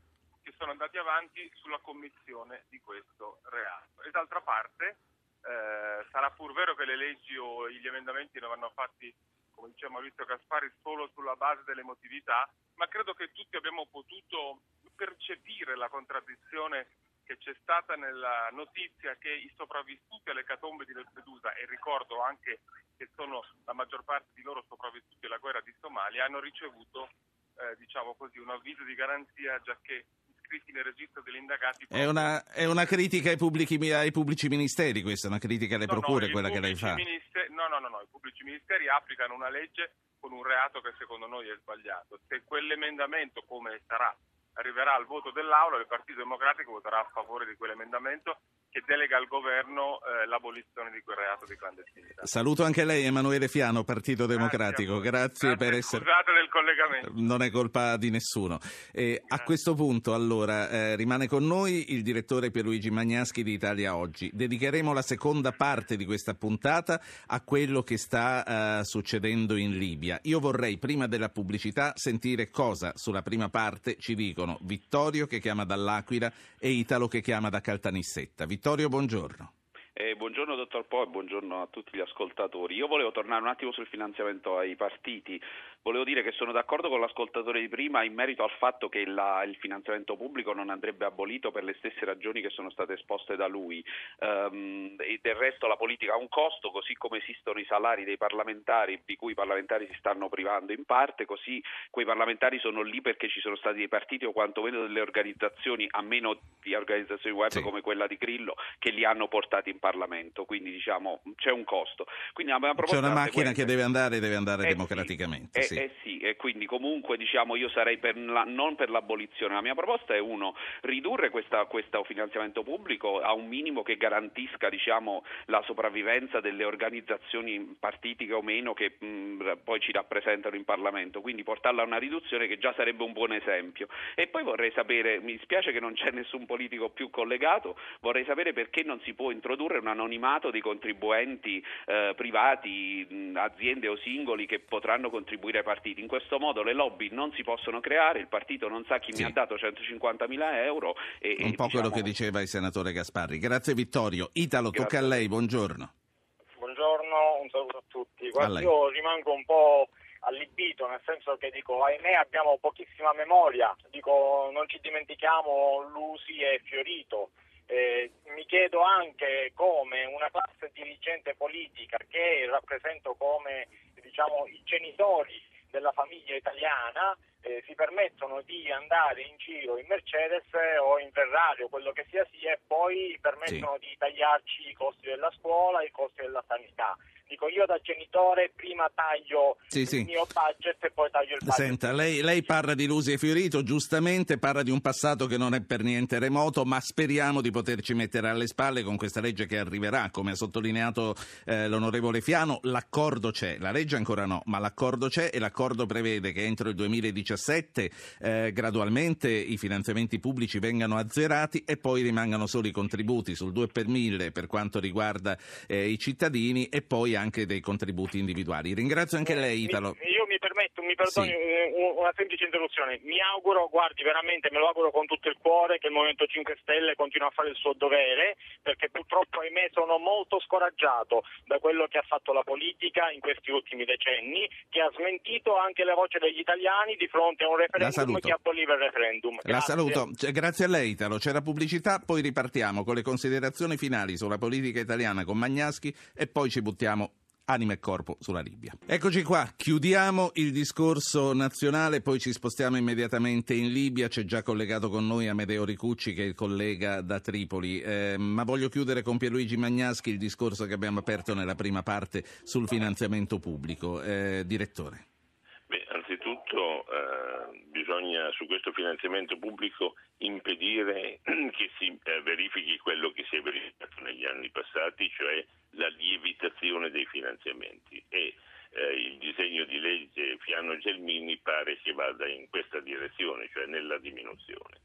che sono andati avanti sulla commissione di questo reato. E d'altra parte eh, sarà pur vero che le leggi o gli emendamenti non vanno fatti, come diceva Maurizio Gaspari, solo sulla base dell'emotività, ma credo che tutti abbiamo potuto percepire la contraddizione che c'è stata nella notizia che i sopravvissuti alle catombe di Lampedusa, e ricordo anche che sono la maggior parte di loro sopravvissuti alla guerra di Somalia, hanno ricevuto eh, diciamo così, un avviso di garanzia già che iscritti nel registro degli indagati. È una, è una critica ai pubblici, ai pubblici, ministeri, questa è una critica alle no, procure, no, quella che lei fa. Ministeri, no, no, no, no, i pubblici ministeri applicano una legge con un reato che secondo noi è sbagliato. Se quell'emendamento, come sarà arriverà al voto dell'Aula, il Partito Democratico voterà a favore di quell'emendamento che delega al governo eh, l'abolizione di quel reato di clandestinità. Saluto anche lei Emanuele Fiano, Partito Democratico. Grazie, Grazie per essere... Scusate del collegamento. Non è colpa di nessuno. Eh, a questo punto allora eh, rimane con noi il direttore Pierluigi Magnaschi di Italia Oggi. Dedicheremo la seconda parte di questa puntata a quello che sta eh, succedendo in Libia. Io vorrei prima della pubblicità sentire cosa sulla prima parte ci dicono Vittorio che chiama dall'Aquila e Italo che chiama da Caltanissetta. Vittorio Vittorio, buongiorno. Eh, buongiorno dottor Po e buongiorno a tutti gli ascoltatori. Io volevo tornare un attimo sul finanziamento ai partiti. Volevo dire che sono d'accordo con l'ascoltatore di prima in merito al fatto che la, il finanziamento pubblico non andrebbe abolito per le stesse ragioni che sono state esposte da lui. Um, e del resto la politica ha un costo, così come esistono i salari dei parlamentari di cui i parlamentari si stanno privando in parte, così quei parlamentari sono lì perché ci sono stati dei partiti o quantomeno delle organizzazioni, a meno di organizzazioni web sì. come quella di Grillo, che li hanno portati in Parlamento. Quindi diciamo c'è un costo. Quindi, c'è una macchina che deve andare deve andare eh democraticamente. Sì. Eh, eh sì, e quindi comunque diciamo io sarei per la, non per l'abolizione, la mia proposta è uno, ridurre questa, questo finanziamento pubblico a un minimo che garantisca diciamo, la sopravvivenza delle organizzazioni partitiche o meno che mh, poi ci rappresentano in Parlamento, quindi portarla a una riduzione che già sarebbe un buon esempio. E poi vorrei sapere, mi dispiace che non c'è nessun politico più collegato, vorrei sapere perché non si può introdurre un anonimato dei contribuenti eh, privati, mh, aziende o singoli che potranno contribuire partiti. In questo modo le lobby non si possono creare, il partito non sa chi sì. mi ha dato 150 mila euro. E, Un po' diciamo... quello che diceva il senatore Gasparri. Grazie Vittorio. Italo, Grazie. tocca a lei, buongiorno. Buongiorno, un saluto a tutti. Guarda, a io rimango un po' allibito, nel senso che dico, ahimè abbiamo pochissima memoria, dico, non ci dimentichiamo Lusi e Fiorito. Eh, mi chiedo anche come una classe dirigente politica che rappresento come diciamo, i genitori della famiglia italiana eh, si permettono di andare in giro in Mercedes o in Ferrari o quello che sia sia e poi permettono sì. di tagliarci i costi della scuola, i costi della sanità. Dico io da genitore prima taglio sì, il sì. mio budget e poi taglio il budget. Senta, lei, lei, parla di Lusi e Fiorito, giustamente parla di un passato che non è per niente remoto, ma speriamo di poterci mettere alle spalle con questa legge che arriverà. Come ha sottolineato eh, l'onorevole Fiano, l'accordo c'è, la legge ancora no, ma l'accordo c'è e l'accordo prevede che entro il 2017 eh, gradualmente i finanziamenti pubblici vengano azzerati e poi rimangano solo i contributi sul 2 per 1000 per quanto riguarda eh, i cittadini e poi anche dei contributi individuali. Ringrazio anche lei Italo. Io permetto, mi perdoni sì. una semplice interruzione. Mi auguro, guardi veramente, me lo auguro con tutto il cuore che il Movimento 5 Stelle continui a fare il suo dovere, perché purtroppo ahimè sono molto scoraggiato da quello che ha fatto la politica in questi ultimi decenni, che ha smentito anche le voci degli italiani di fronte a un referendum che aboliva il referendum. Grazie. La saluto. Grazie a lei Italo. C'è la pubblicità, poi ripartiamo con le considerazioni finali sulla politica italiana con Magnaschi e poi ci buttiamo anima e corpo sulla Libia. Eccoci qua, chiudiamo il discorso nazionale, poi ci spostiamo immediatamente in Libia. C'è già collegato con noi Amedeo Ricucci, che è il collega da Tripoli. Eh, ma voglio chiudere con Pierluigi Magnaschi il discorso che abbiamo aperto nella prima parte sul finanziamento pubblico. Eh, direttore. Beh, anzitutto eh, bisogna su questo finanziamento pubblico impedire che si eh, verifichi quello che si è verificato negli anni passati, cioè la lievitazione dei finanziamenti e eh, il disegno di legge Fiano Gelmini pare che vada in questa direzione, cioè nella diminuzione.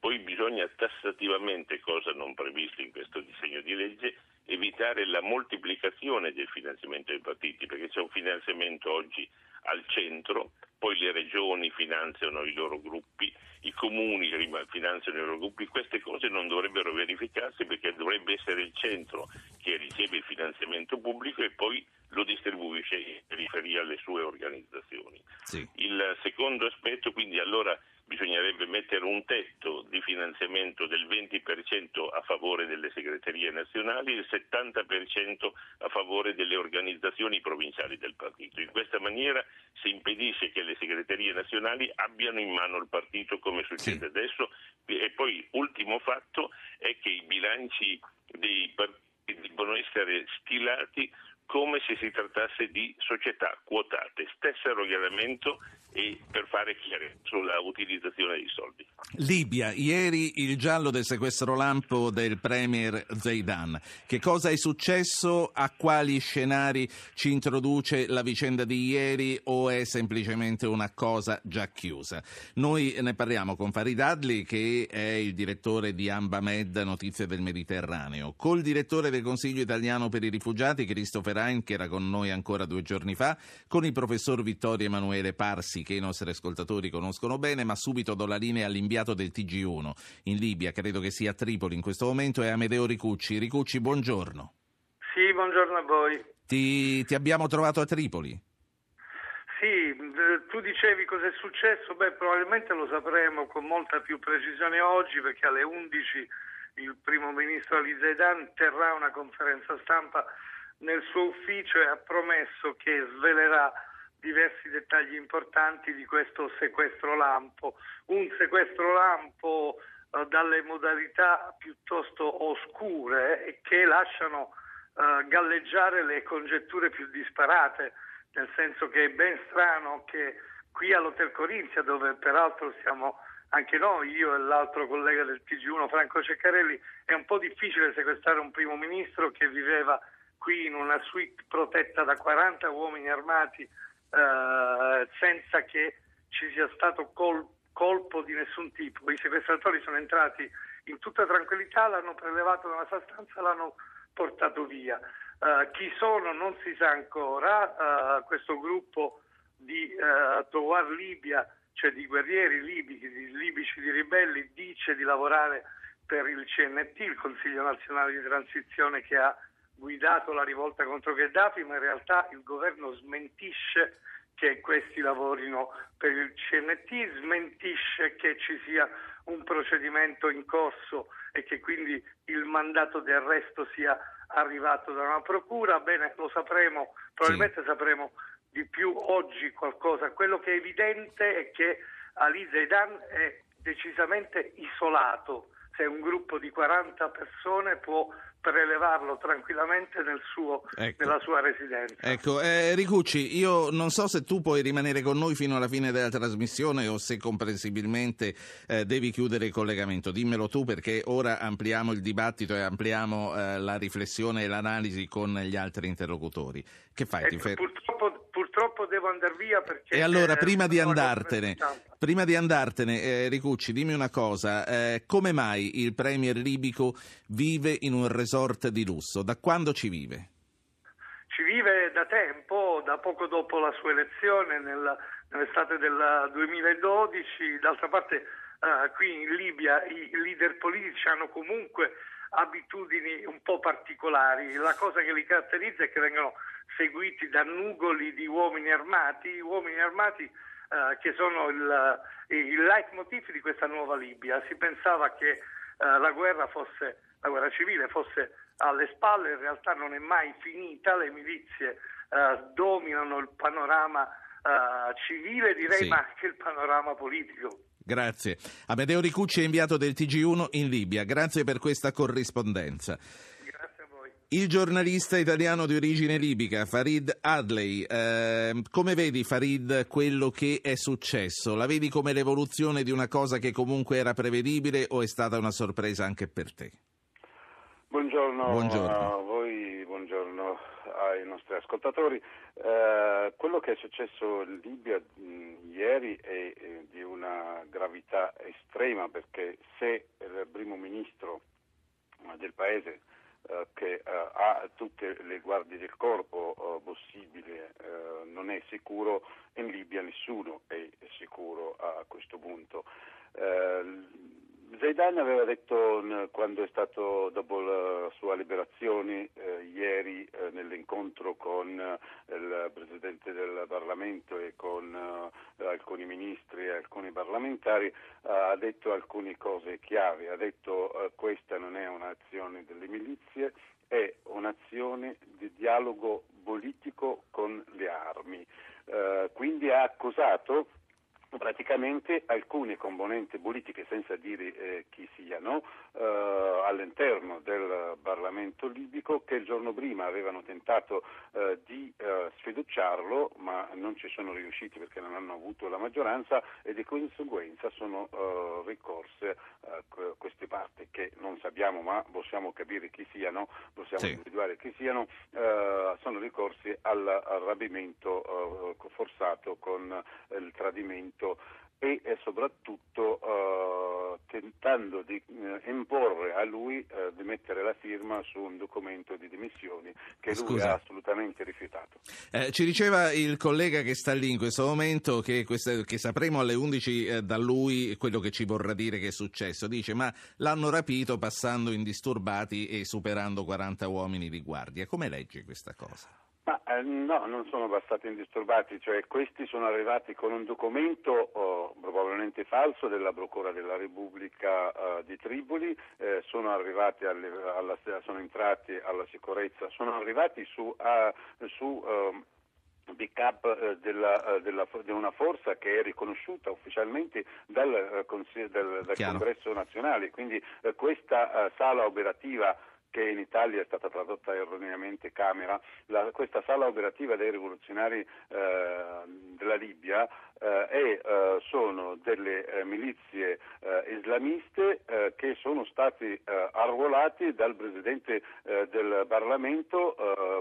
Poi bisogna tassativamente, cosa non prevista in questo disegno di legge, evitare la moltiplicazione del finanziamento dei partiti, perché c'è un finanziamento oggi al centro, poi le regioni finanziano i loro gruppi, i comuni finanziano i loro gruppi, queste cose non dovrebbero verificarsi perché dovrebbe essere il centro che riceve il finanziamento pubblico e poi lo distribuisce in periferia alle sue organizzazioni. Sì. Il secondo aspetto, quindi allora bisognerebbe mettere un tetto di finanziamento del 20% a favore delle segreterie nazionali e il 70% a favore delle organizzazioni provinciali del partito. In questa maniera si impedisce che le segreterie nazionali abbiano in mano il partito come succede sì. adesso e poi ultimo fatto è che i bilanci dei partiti devono essere stilati come se si trattasse di società quotate, stesso regolamento e per fare chiarezza sulla utilizzazione dei soldi. Libia, ieri il giallo del sequestro lampo del premier Zaidan. Che cosa è successo? A quali scenari ci introduce la vicenda di ieri o è semplicemente una cosa già chiusa? Noi ne parliamo con Farid Adli che è il direttore di Ambamed Notizie del Mediterraneo, col direttore del Consiglio italiano per i rifugiati Christopher Hein che era con noi ancora due giorni fa, con il professor Vittorio Emanuele Parsi che i nostri ascoltatori conoscono bene, ma subito do la linea all'inviato del TG1 in Libia, credo che sia a Tripoli in questo momento, è Amedeo Ricucci. Ricucci, buongiorno. Sì, buongiorno a voi. Ti, ti abbiamo trovato a Tripoli. Sì, tu dicevi cosa è successo? Beh, probabilmente lo sapremo con molta più precisione oggi perché alle 11 il primo ministro Ali Zaidan terrà una conferenza stampa nel suo ufficio e ha promesso che svelerà diversi dettagli importanti di questo sequestro lampo. Un sequestro lampo eh, dalle modalità piuttosto oscure e che lasciano eh, galleggiare le congetture più disparate, nel senso che è ben strano che qui all'Hotel Corinzia, dove peraltro siamo anche noi, io e l'altro collega del TG1 Franco Ceccarelli, è un po' difficile sequestrare un primo ministro che viveva qui in una suite protetta da 40 uomini armati eh, senza che ci sia stato col- colpo di nessun tipo. I sequestratori sono entrati in tutta tranquillità, l'hanno prelevato nella sua stanza, l'hanno portato via. Uh, chi sono non si sa ancora, uh, questo gruppo di uh, Towar Libia, cioè di guerrieri libici, di libici di ribelli, dice di lavorare per il CNT, il Consiglio Nazionale di Transizione che ha guidato la rivolta contro Gheddafi, ma in realtà il governo smentisce che questi lavorino per il CNT, smentisce che ci sia un procedimento in corso e che quindi il mandato di arresto sia arrivato da una procura. Bene, lo sapremo, probabilmente sì. sapremo di più oggi qualcosa. Quello che è evidente è che Ali Zaidan è decisamente isolato. Se un gruppo di 40 persone può prelevarlo tranquillamente nel suo, ecco. nella sua residenza. Ecco, eh, Ricucci, io non so se tu puoi rimanere con noi fino alla fine della trasmissione o se comprensibilmente eh, devi chiudere il collegamento. Dimmelo tu perché ora ampliamo il dibattito e ampliamo eh, la riflessione e l'analisi con gli altri interlocutori. Che fai? Ecco, fer- purtroppo purtroppo devo andare via perché... E allora, prima di andartene, prima di andartene eh, Ricucci, dimmi una cosa, eh, come mai il premier libico vive in un resort di lusso? Da quando ci vive? Ci vive da tempo, da poco dopo la sua elezione nel, nell'estate del 2012, d'altra parte eh, qui in Libia i leader politici hanno comunque abitudini un po' particolari, la cosa che li caratterizza è che vengono seguiti da nugoli di uomini armati, uomini armati eh, che sono il, il leitmotiv di questa nuova Libia. Si pensava che eh, la guerra fosse la guerra civile fosse alle spalle, in realtà non è mai finita, le milizie eh, dominano il panorama eh, civile, direi, sì. ma anche il panorama politico. Grazie. Amedeo Ricucci è inviato del TG1 in Libia. Grazie per questa corrispondenza. Il giornalista italiano di origine libica, Farid Adley, eh, come vedi Farid quello che è successo? La vedi come l'evoluzione di una cosa che comunque era prevedibile o è stata una sorpresa anche per te? Buongiorno, buongiorno. a voi, buongiorno ai nostri ascoltatori. Eh, quello che è successo in Libia mh, ieri è, è, di una gravità estrema perché se il primo ministro del paese eh, che eh, ha tutte le guardie del corpo eh, possibili non è sicuro, in Libia nessuno è sicuro a questo punto. Zaidan aveva detto quando è stato dopo la sua liberazione eh, ieri eh, nell'incontro con eh, il Presidente del Parlamento e con eh, alcuni ministri e alcuni parlamentari ha detto alcune cose chiave, ha detto eh, questa non è un'azione delle milizie, è un'azione di dialogo politico con le armi. Eh, quindi ha accusato praticamente alcune componenti politiche, senza dire eh, chi siano, eh, all'interno del Parlamento libico che il giorno prima avevano tentato eh, di eh, sfiduciarlo, ma non ci sono riusciti perché non hanno avuto la maggioranza e di conseguenza sono eh, ricorse eh, queste parti che non sappiamo ma possiamo capire chi siano, possiamo sì. individuare chi siano, sono ricorsi al, al rapimento forzato con il tradimento e soprattutto eh, tentando di eh, imporre a lui eh, di mettere la firma su un documento di dimissioni che Scusa. lui ha assolutamente rifiutato. Eh, ci diceva il collega che sta lì in questo momento che, questa, che sapremo alle 11 eh, da lui quello che ci vorrà dire che è successo. Dice ma l'hanno rapito passando indisturbati e superando 40 uomini di guardia. Come legge questa cosa? Ma, eh, no, non sono passati indisturbati, cioè questi sono arrivati con un documento oh, probabilmente falso della Procura della Repubblica eh, di Tripoli, eh, sono, alle, alla, sono entrati alla sicurezza, sono arrivati su, a, su ehm, backup eh, della, eh, della, di una forza che è riconosciuta ufficialmente dal, eh, del, dal Congresso nazionale, quindi eh, questa sala operativa che in Italia è stata tradotta erroneamente Camera, la, questa sala operativa dei rivoluzionari eh, della Libia e eh, sono delle eh, milizie eh, islamiste eh, che sono stati arruolati dal Presidente del Parlamento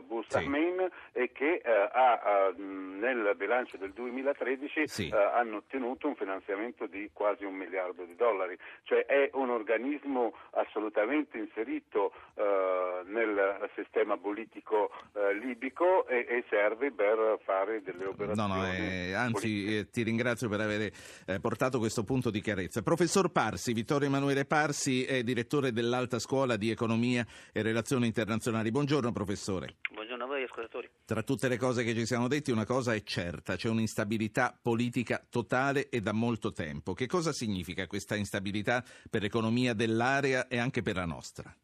Busahmein sì. e che ha, nel bilancio del 2013 sì. hanno ottenuto un finanziamento di quasi un miliardo di dollari, cioè è un organismo assolutamente inserito nel sistema politico libico e, e, serve per fare delle operazioni. No, no, eh, anzi ti ringrazio per aver eh, portato questo punto di chiarezza. Professor Parsi, Vittorio Emanuele Parsi è direttore dell'Alta Scuola di Economia e Relazioni Internazionali. Buongiorno professore. Buongiorno a voi ascoltatori. Tra tutte le cose che ci siamo detti una cosa è certa, c'è un'instabilità politica totale e da molto tempo. Che cosa significa questa instabilità per l'economia dell'area e anche per la nostra?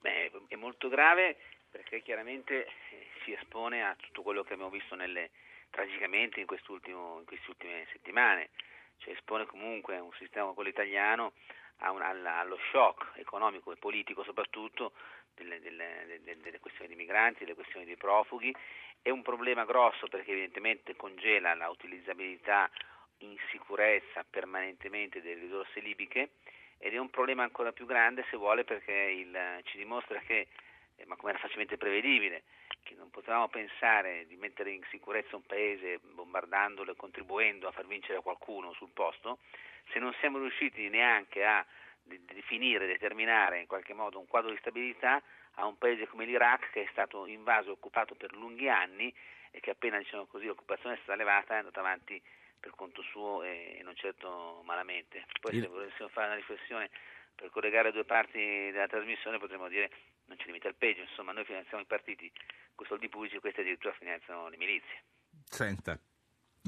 Beh, è molto grave perché chiaramente si espone a tutto quello che abbiamo visto nelle tragicamente in, in queste ultime settimane, cioè espone comunque un sistema come quello italiano un, allo shock economico e politico soprattutto delle, delle, delle, delle, questioni di migranti, delle questioni dei profughi, è un problema grosso perché evidentemente congela la utilizzabilità in sicurezza permanentemente delle risorse libiche ed è un problema ancora più grande se vuole perché il, ci dimostra che, ma come era facilmente prevedibile, che non potevamo pensare di mettere in sicurezza un paese bombardandolo e contribuendo a far vincere qualcuno sul posto, se non siamo riusciti neanche a definire, determinare in qualche modo un quadro di stabilità a un paese come l'Iraq che è stato invaso e occupato per lunghi anni e che appena diciamo così, l'occupazione è stata levata è andata avanti per conto suo e non certo malamente. Poi se volessimo fare una riflessione per collegare due parti della trasmissione potremmo dire non ci limita al peggio, insomma noi finanziamo i partiti con soldi pubblici e questi addirittura finanziano le milizie. Senta,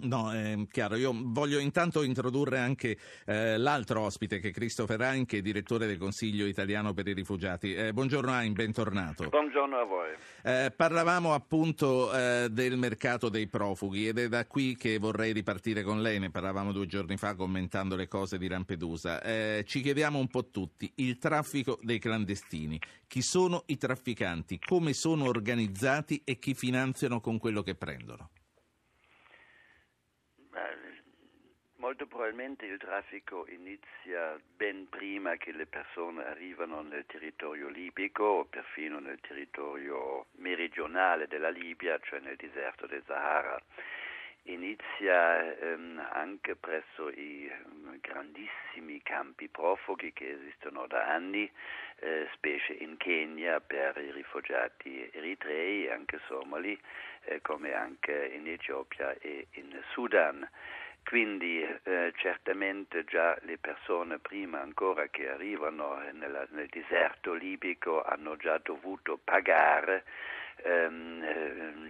No, è chiaro. Io voglio intanto introdurre anche eh, l'altro ospite che è Christopher Hein, che è direttore del Consiglio italiano per i rifugiati. Eh, buongiorno Hein, bentornato. Buongiorno a voi. Eh, parlavamo appunto eh, del mercato dei profughi ed è da qui che vorrei ripartire con lei. Ne parlavamo due giorni fa commentando le cose di Lampedusa. Eh, ci chiediamo un po' tutti, il traffico dei clandestini. Chi sono i trafficanti? Come sono organizzati e chi finanziano con quello che prendono? Molto probabilmente il traffico inizia ben prima che le persone arrivano nel territorio libico o perfino nel territorio meridionale della Libia, cioè nel deserto del Sahara inizia ehm, anche presso i um, grandissimi campi profughi che esistono da anni, eh, specie in Kenya per i rifugiati eritrei e anche somali, eh, come anche in Etiopia e in Sudan. Quindi eh, certamente già le persone prima ancora che arrivano nella, nel deserto libico hanno già dovuto pagare ehm, ehm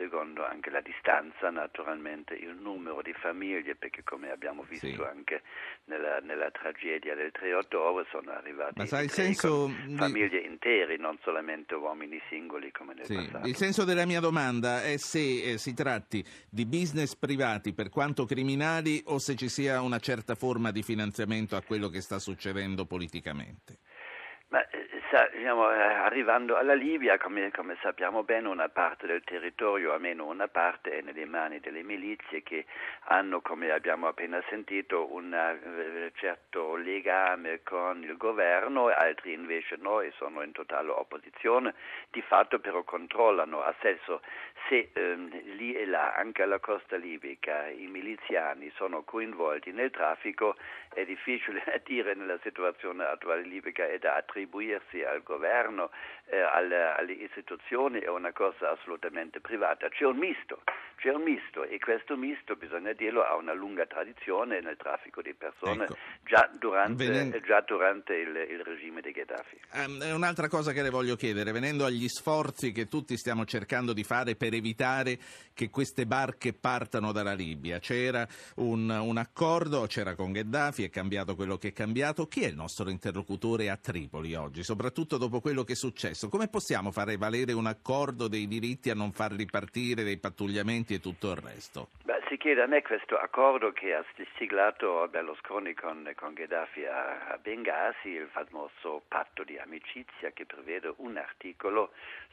secondo anche la distanza, naturalmente il numero di famiglie, perché come abbiamo visto sì. anche nella, nella, tragedia del 389 sono arrivati senso famiglie di... intere, non solamente uomini singoli come nel sì. passato. Il senso della mia domanda è se eh, si tratti di business privati per quanto criminali o se ci sia una certa forma di finanziamento a quello che sta succedendo politicamente. Ma, eh, sa, diciamo, eh, arrivando alla Libia, come, come, sappiamo bene, una parte del territorio, almeno una parte, è nelle mani delle milizie che hanno, come abbiamo appena sentito, un uh, certo legame con il governo, altri invece no e sono in totale opposizione. Di fatto però controllano, a senso se um, lì e là, anche alla costa libica, i miliziani sono coinvolti nel traffico, è difficile dire nella situazione attuale libica e da attribuirsi al governo, governo eh, alle, alle, istituzioni è una cosa assolutamente privata. C'è un misto, c'è un misto e questo misto, bisogna dirlo, ha una lunga tradizione nel traffico di persone ecco. già durante, Venen... già durante il, il, regime di Gheddafi. Um, un'altra cosa che le voglio chiedere, venendo agli sforzi che tutti stiamo cercando di fare per evitare che queste barche partano dalla Libia, c'era un, un accordo, c'era con Gheddafi, è cambiato quello che è cambiato, chi è il nostro interlocutore a Tripoli oggi, soprattutto dopo quello che è successo? Come possiamo fare valere un accordo dei diritti a non far ripartire dei pattugliamenti e tutto il resto? Beh, si chiede a me questo accordo che ha siglato Berlusconi con, con Gheddafi a, Benghazi, il famoso patto di amicizia che prevede un articolo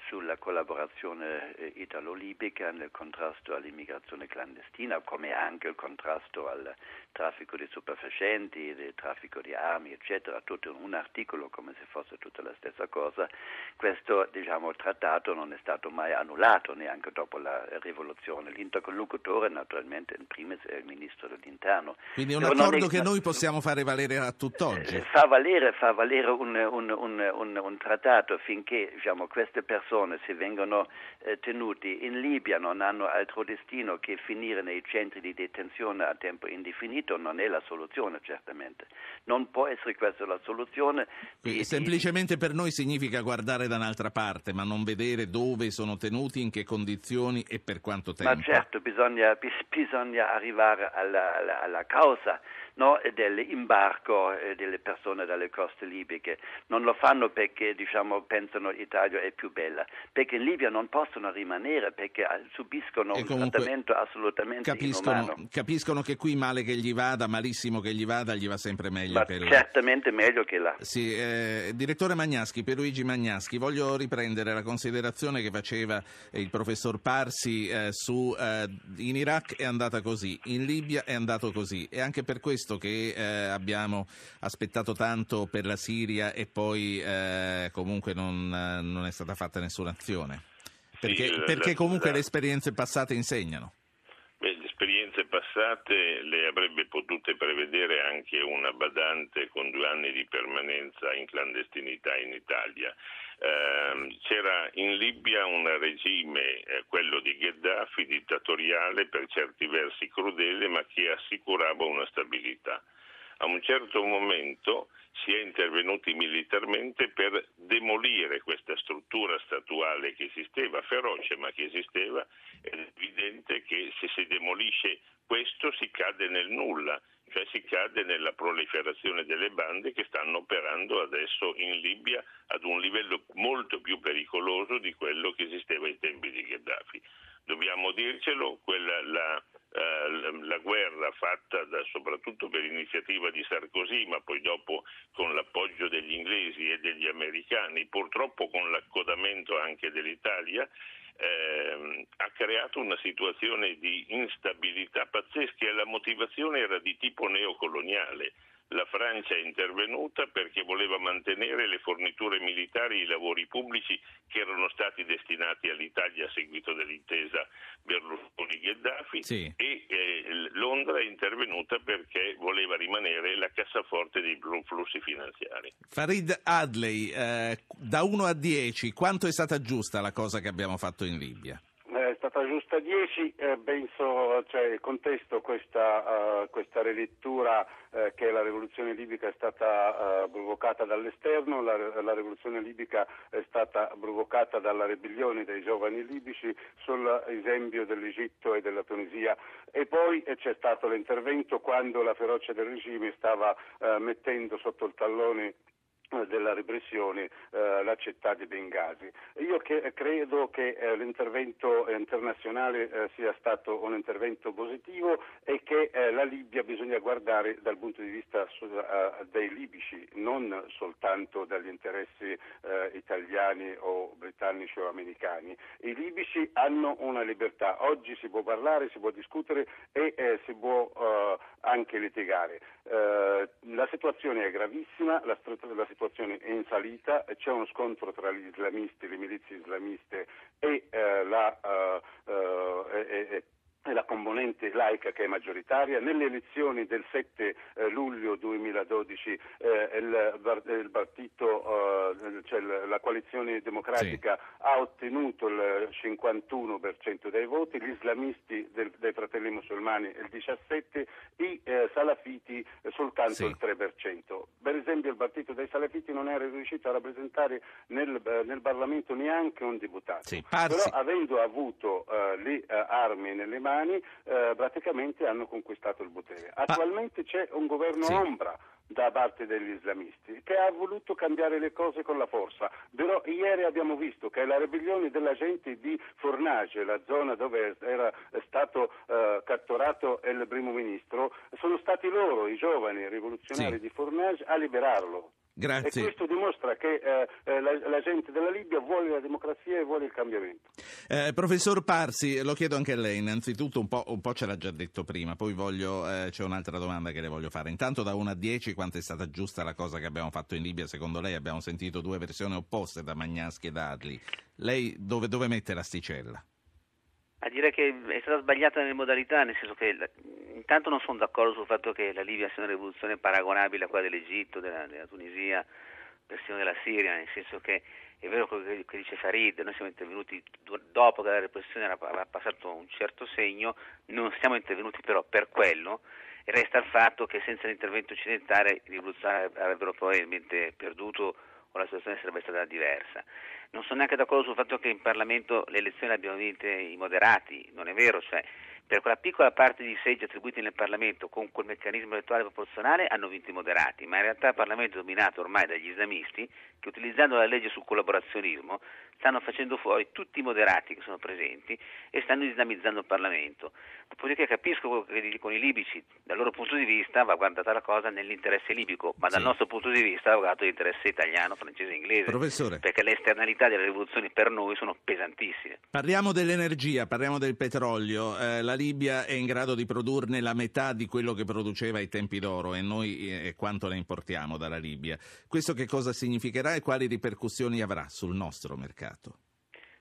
sulla collaborazione eh, italo-libica nel contrasto all'immigrazione clandestina, come anche il contrasto al traffico di stupefacenti, il traffico di armi, eccetera, tutto un articolo come se fosse tutta la stessa cosa. Questo diciamo, trattato non è stato mai annullato neanche dopo la rivoluzione. L'interlocutore naturalmente in primis è il ministro dell'interno. Quindi è un accordo è... che noi possiamo fare valere a tutt'oggi. Eh, fa valere, fa valere un, un, un, un trattato finché diciamo, queste persone se vengono eh, tenuti in Libia non hanno altro destino che finire nei centri di detenzione a tempo indefinito non è la soluzione, certamente. Non può essere questa la soluzione. Di, semplicemente di... per noi significa guardare da un'altra parte, ma non vedere dove sono tenuti, in che condizioni e per quanto tempo. Ma certo, bisogna, bisogna arrivare alla, alla, alla causa no, dell'imbarco eh, delle persone dalle coste libiche. Non lo fanno perché diciamo, pensano l'Italia è più bella, perché in Libia non possono rimanere perché eh, subiscono un trattamento assolutamente capiscono, inumano. Capiscono che qui male che gli vada, malissimo che gli vada, gli va sempre meglio Ma che là. Certamente meglio che là. Sì, eh, direttore Magnaschi, Pierluigi Magnaschi, voglio riprendere la considerazione che faceva il professor Parsi eh, su eh, in Iraq è andata così, in Libia è andato così e anche per questo visto che eh, abbiamo aspettato tanto per la Siria e poi eh, comunque non, non, è stata fatta nessuna azione? Perché, sì, perché comunque la, le esperienze passate insegnano. Passate le avrebbe potute prevedere anche una badante con due anni di permanenza in clandestinità in Italia. Eh, c'era in Libia un regime, eh, quello di Gheddafi, dittatoriale, per certi versi crudele, ma che assicurava una stabilità. A un certo momento si è intervenuti militarmente per demolire questa struttura statuale che esisteva, feroce ma che esisteva, ed è evidente che se si demolisce questo si cade nel nulla cioè si cade nella proliferazione delle bande che stanno operando adesso in Libia ad un livello molto più pericoloso di quello che esisteva ai tempi di Gheddafi. Dobbiamo dircelo, quella, la, la, guerra fatta da, soprattutto per iniziativa di Sarkozy, ma poi dopo con l'appoggio degli inglesi e degli americani, purtroppo con l'accodamento anche dell'Italia, ehm, ha creato una situazione di instabilità pazzesca e la motivazione era di tipo neocoloniale la Francia è intervenuta perché voleva mantenere le forniture militari e i lavori pubblici che erano stati destinati all'Italia a seguito dell'intesa Berlusconi-Gheddafi sì. e eh, Londra è intervenuta perché voleva rimanere la cassaforte dei flussi finanziari. Farid Adley, eh, da 1 a 10, quanto è stata giusta la cosa che abbiamo fatto in Libia? Stata giusta 10, eh, penso, cioè, contesto questa, uh, questa rilettura uh, che la rivoluzione libica è stata uh, provocata dall'esterno, la, la, rivoluzione libica è stata provocata dalla ribellione dei giovani libici sull'esempio dell'Egitto e della Tunisia. E poi c'è stato l'intervento quando la ferocia del regime stava mettendo sotto il tallone della repressione eh, la città di Bengasi. Io che, credo che eh, l'intervento internazionale eh, sia stato un intervento positivo e che eh, la Libia bisogna guardare dal punto di vista eh, dei libici, non soltanto dagli interessi eh, italiani o britannici o americani. I libici hanno una libertà, oggi si può parlare, si può discutere e si può anche litigare. la situazione è gravissima, la, la situazione è in salita, c'è uno scontro tra gli islamisti, le milizie islamiste e eh, la, uh, uh, e, e, la componente laica che è maggioritaria. Nelle elezioni del 7 eh, luglio 2012 eh, il, il, partito, eh, cioè la coalizione democratica sì. ha ottenuto il 51% dei voti, gli islamisti del, dei fratelli musulmani il 17%, i eh, salafiti soltanto sì. il 3%. Per esempio il partito dei salafiti non era riuscito a rappresentare nel, eh, nel Parlamento neanche un deputato. Sì, Però avendo avuto eh, le armi nelle mani italiani eh, praticamente hanno conquistato il potere. Attualmente c'è un governo sì. ombra da parte degli islamisti che ha voluto cambiare le cose con la forza. Però ieri abbiamo visto che la ribellione della gente di Fornage, la zona dove era stato eh, catturato il primo ministro, sono stati loro, i giovani rivoluzionari sì. di Fornage, a liberarlo. Grazie. E questo dimostra che eh, eh, la, la, gente della Libia vuole la democrazia e vuole il cambiamento. Eh, professor Parsi, lo chiedo anche a lei, innanzitutto un po', un po ce l'ha già detto prima, poi voglio, eh, c'è un'altra domanda che le voglio fare. Intanto da 1 a 10 quanto è stata giusta la cosa che abbiamo fatto in Libia secondo lei? Abbiamo sentito due versioni opposte da Magnaschi e da Adli. Lei dove, dove mette l'asticella? A dire che è stata sbagliata nelle modalità, nel senso che intanto non sono d'accordo sul fatto che la Libia sia una rivoluzione paragonabile a quella dell'Egitto, della, della Tunisia, persino della Siria, nel senso che è vero quello che, che dice Farid, noi siamo intervenuti dopo che la repressione aveva passato un certo segno, non siamo intervenuti però per quello, e resta il fatto che senza l'intervento occidentale i rivoluzionari avrebbero probabilmente perduto o la situazione sarebbe stata diversa. Non sono neanche d'accordo sul fatto che in Parlamento le elezioni le abbiano vinte i moderati, non è vero, cioè per quella piccola parte di seggi attribuiti nel Parlamento con quel meccanismo elettorale proporzionale hanno vinto i moderati, ma in realtà il Parlamento è dominato ormai dagli islamisti che utilizzando la legge sul collaborazionismo stanno facendo fuori tutti i moderati che sono presenti e stanno islamizzando il Parlamento. Dopodiché capisco che dicono i libici, dal loro punto di vista va guardata la cosa nell'interesse libico, ma dal sì. nostro punto di vista va guardato l'interesse italiano, francese e inglese. Professore. Perché le esternalità delle rivoluzioni per noi sono pesantissime. Parliamo dell'energia, parliamo del petrolio. Eh, la Libia è in grado di produrne la metà di quello che produceva ai tempi d'oro e noi eh, quanto ne importiamo dalla Libia. Questo che cosa significherà e quali ripercussioni avrà sul nostro mercato?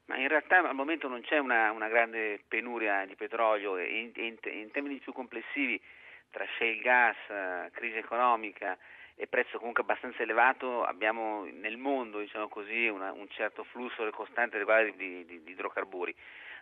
Ma in realtà al momento non c'è una, una grande penuria di petrolio e in, in, in, termini più complessivi tra shale gas, eh, crisi economica e prezzo comunque abbastanza elevato abbiamo nel mondo diciamo così, una, un certo flusso costante di, di, di, di idrocarburi.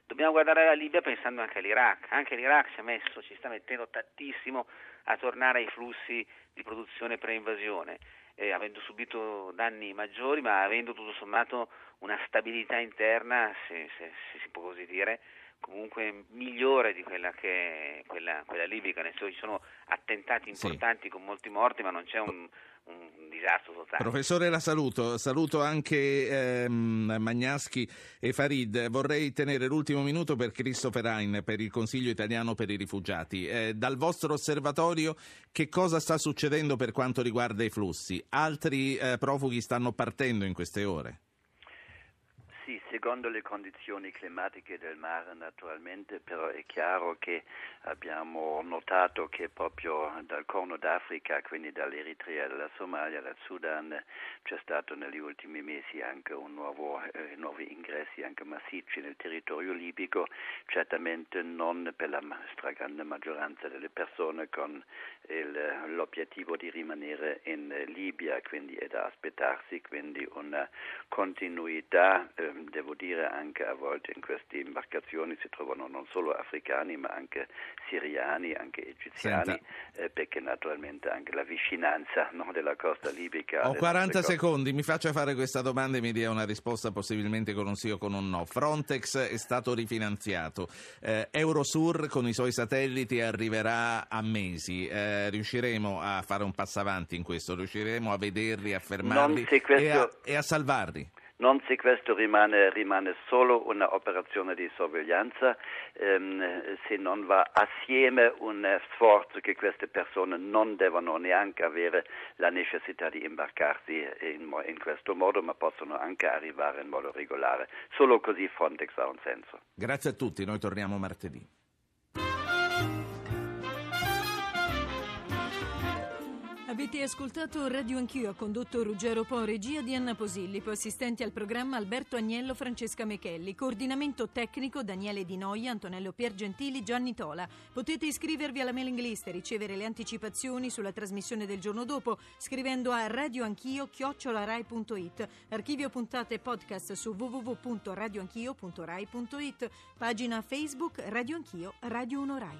Dobbiamo guardare la Libia pensando anche all'Iraq, anche l'Iraq si, messo, ci sta mettendo tantissimo a tornare ai flussi di produzione pre-invasione eh, avendo subito danni maggiori, ma avendo tutto sommato una stabilità interna, se, se, se si può così dire, comunque migliore di quella che è quella, quella libica, nel senso ci sono attentati importanti sì. con molti morti, ma non c'è un, un disastro totale. Professore, la saluto. Saluto anche ehm, Magnaschi e Farid. Vorrei tenere l'ultimo minuto per Christopher Hein, per il Consiglio italiano per i rifugiati. Eh, dal vostro osservatorio, che cosa sta succedendo per quanto riguarda i flussi? Altri eh, profughi stanno partendo in queste ore? Sì, secondo le condizioni climatiche del mare naturalmente, però è chiaro che abbiamo notato che proprio dal Corno d'Africa, quindi dall'Eritrea, dalla Somalia, dal Sudan, c'è stato negli ultimi mesi anche nuovo, eh, nuovi ingressi anche massicci nel territorio libico, certamente non per la stragrande maggioranza delle persone con il, l'obiettivo di rimanere in Libia, quindi è da aspettarsi quindi una continuità, eh, devo dire anche a volte in queste imbarcazioni si trovano non solo africani ma anche siriani, anche egiziani, eh, perché naturalmente anche la vicinanza no, della costa libica. Ho 40 secondi, mi faccia fare questa domanda e mi dia una risposta possibilmente con un sì o con un no. Frontex è stato rifinanziato, eh, Eurosur con i suoi satelliti arriverà a mesi, eh, riusciremo a fare un passo avanti in questo, riusciremo a vederli, a fermarli e, a, e a salvarli? Non se questo rimane, rimane solo un'operazione di sorveglianza, ehm, se non va assieme un sforzo che queste persone non devono neanche avere la necessità di imbarcarsi in, in questo modo, ma possono anche arrivare in modo regolare. Solo così Frontex ha un senso. Grazie a tutti, noi torniamo martedì. Avete ascoltato Radio Anch'io, condotto Ruggero Po, regia di Anna Posillipo, assistenti al programma Alberto Agnello, Francesca Mechelli, coordinamento tecnico Daniele Di Noia, Antonello Piergentili, Gianni Tola. Potete iscrivervi alla mailing list e ricevere le anticipazioni sulla trasmissione del giorno dopo scrivendo a radioanchio-rai.it, archivio puntate podcast su www.radioanchio.rai.it, pagina Facebook Radio Anch'io, Radio 1 Rai.